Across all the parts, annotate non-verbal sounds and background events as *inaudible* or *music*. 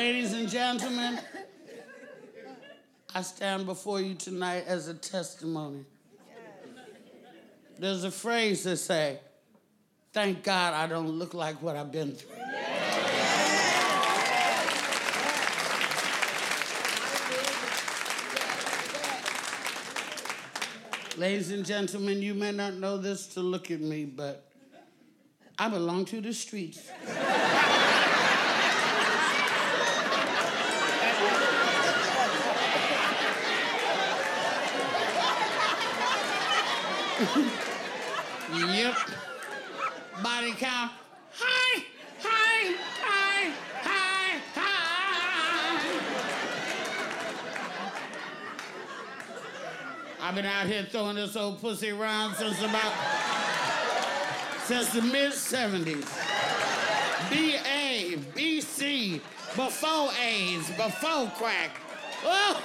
Ladies and gentlemen, I stand before you tonight as a testimony. There's a phrase that say, thank God I don't look like what I've been through. Ladies and gentlemen, you may not know this to look at me, but I belong to the streets. Yep. Body count. Hi, hi, hi, hi, hi. I've been out here throwing this old pussy around since about since the mid 70s. BA, BC, before AIDS, before crack. Oh,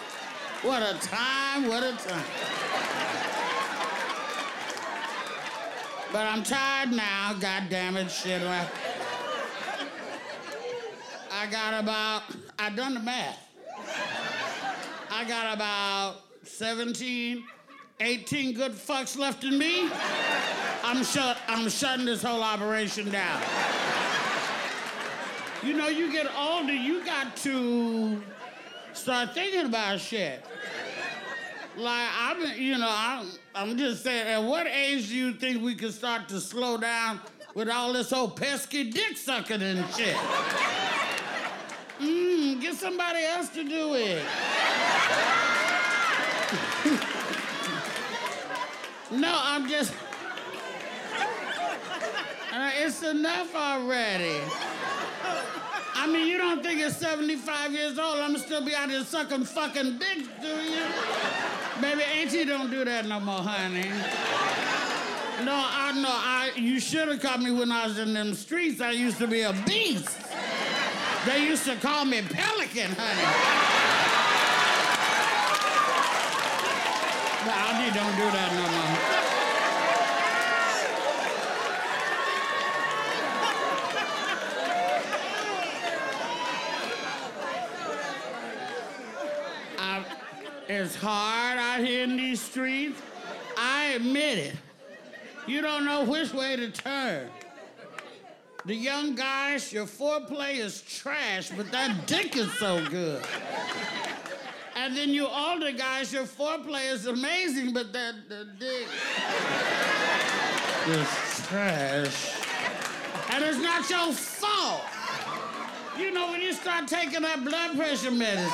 what a time, what a time. But I'm tired now, god damn it, shit. I got about, I done the math. I got about 17, 18 good fucks left in me. I'm shut, I'm shutting this whole operation down. You know, you get older, you got to start thinking about shit. Like I'm, you know, I'm, I'm just saying. At what age do you think we could start to slow down with all this old pesky dick sucking and shit? Mmm, get somebody else to do it. no, I'm just. Uh, it's enough already. I mean, you don't think at 75 years old I'm still be out here sucking fucking dicks, do you? Auntie don't do that no more, honey. No, I know. I you should have caught me when I was in them streets. I used to be a beast. They used to call me Pelican, honey. But Auntie don't do that no more. I, it's hard out here in these streets. I admit it. You don't know which way to turn. The young guys, your foreplay is trash, but that dick is so good. And then you older guys, your foreplay is amazing, but that the dick is trash. And it's not your fault. You know, when you start taking that blood pressure medicine,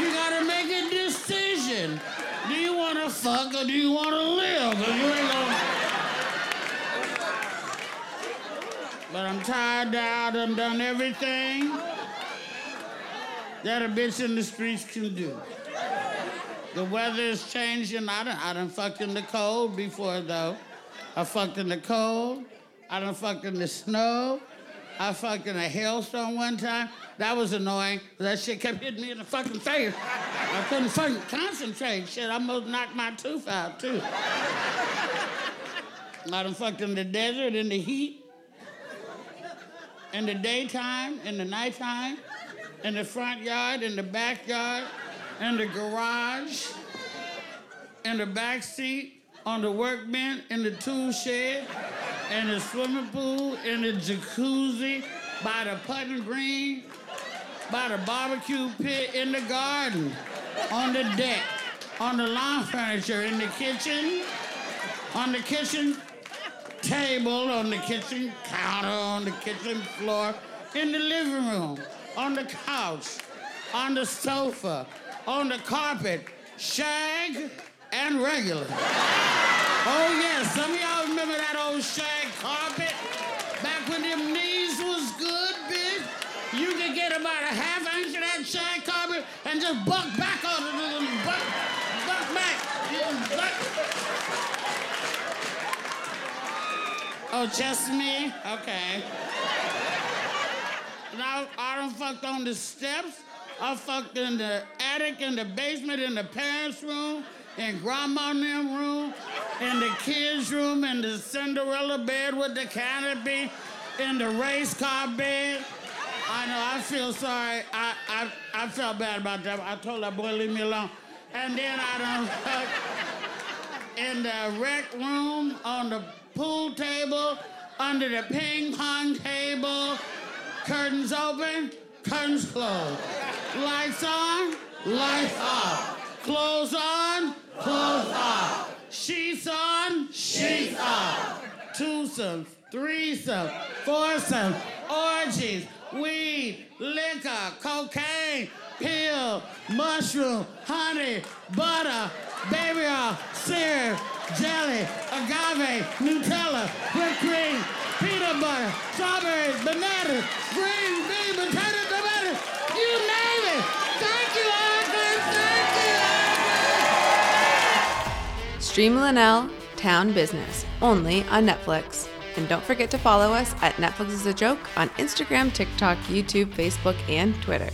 you gotta make a decision. Do you wanna fuck or do you wanna live? you ain't gonna... But I'm tired out, I've done everything that a bitch in the streets can do. The weather is changing. I done, I done fucked in the cold before, though. I fucked in the cold. I done fucked in the snow. I fucked in a hailstorm one time. That was annoying. That shit kept hitting me in the fucking face. I couldn't fucking concentrate. Shit, I almost knocked my tooth out, too. I done fucked in the desert, in the heat, in the daytime, in the nighttime, in the front yard, in the backyard, in the garage, in the back seat, on the workbench, in the tool shed, in the swimming pool, in the jacuzzi, by the putting green, by the barbecue pit, in the garden, on the deck, on the lawn furniture, in the kitchen, on the kitchen table, on the kitchen counter, on the kitchen floor, in the living room, on the couch, on the sofa, on the carpet, shag and regular. Oh yes, some of y'all remember that old shag carpet? Back when them knees was good, bitch. You could get about a half inch of that shag carpet and just buck back on it, buck, buck back. Buck. Oh, just me? Okay. Now, I don't fucked on the steps. I fucked in the attic, in the basement, in the parents' room, in grandma and room, in the kids' room, in the Cinderella bed with the canopy, in the race car bed, I know. I feel sorry. I, I I felt bad about that. I told that boy leave me alone. And then I done *laughs* in the rec room, on the pool table, under the ping pong table, curtains open, curtains closed. Lights on, lights off. Clothes on, clothes off. Sheets on, sheets off. Twosomes, threesomes, foursomes, orgies, weed, liquor, cocaine, pill, mushroom, honey, butter, baby oil, syrup, jelly, agave, Nutella, whipped cream, peanut butter, strawberries, bananas, green bean, potato, tomato, you name it. Thank you, Arthur. Thank you, Arthur. Stream Luenell, Town Business, only on Netflix. And don't forget to follow us at Netflix is a Joke on Instagram, TikTok, YouTube, Facebook, and Twitter.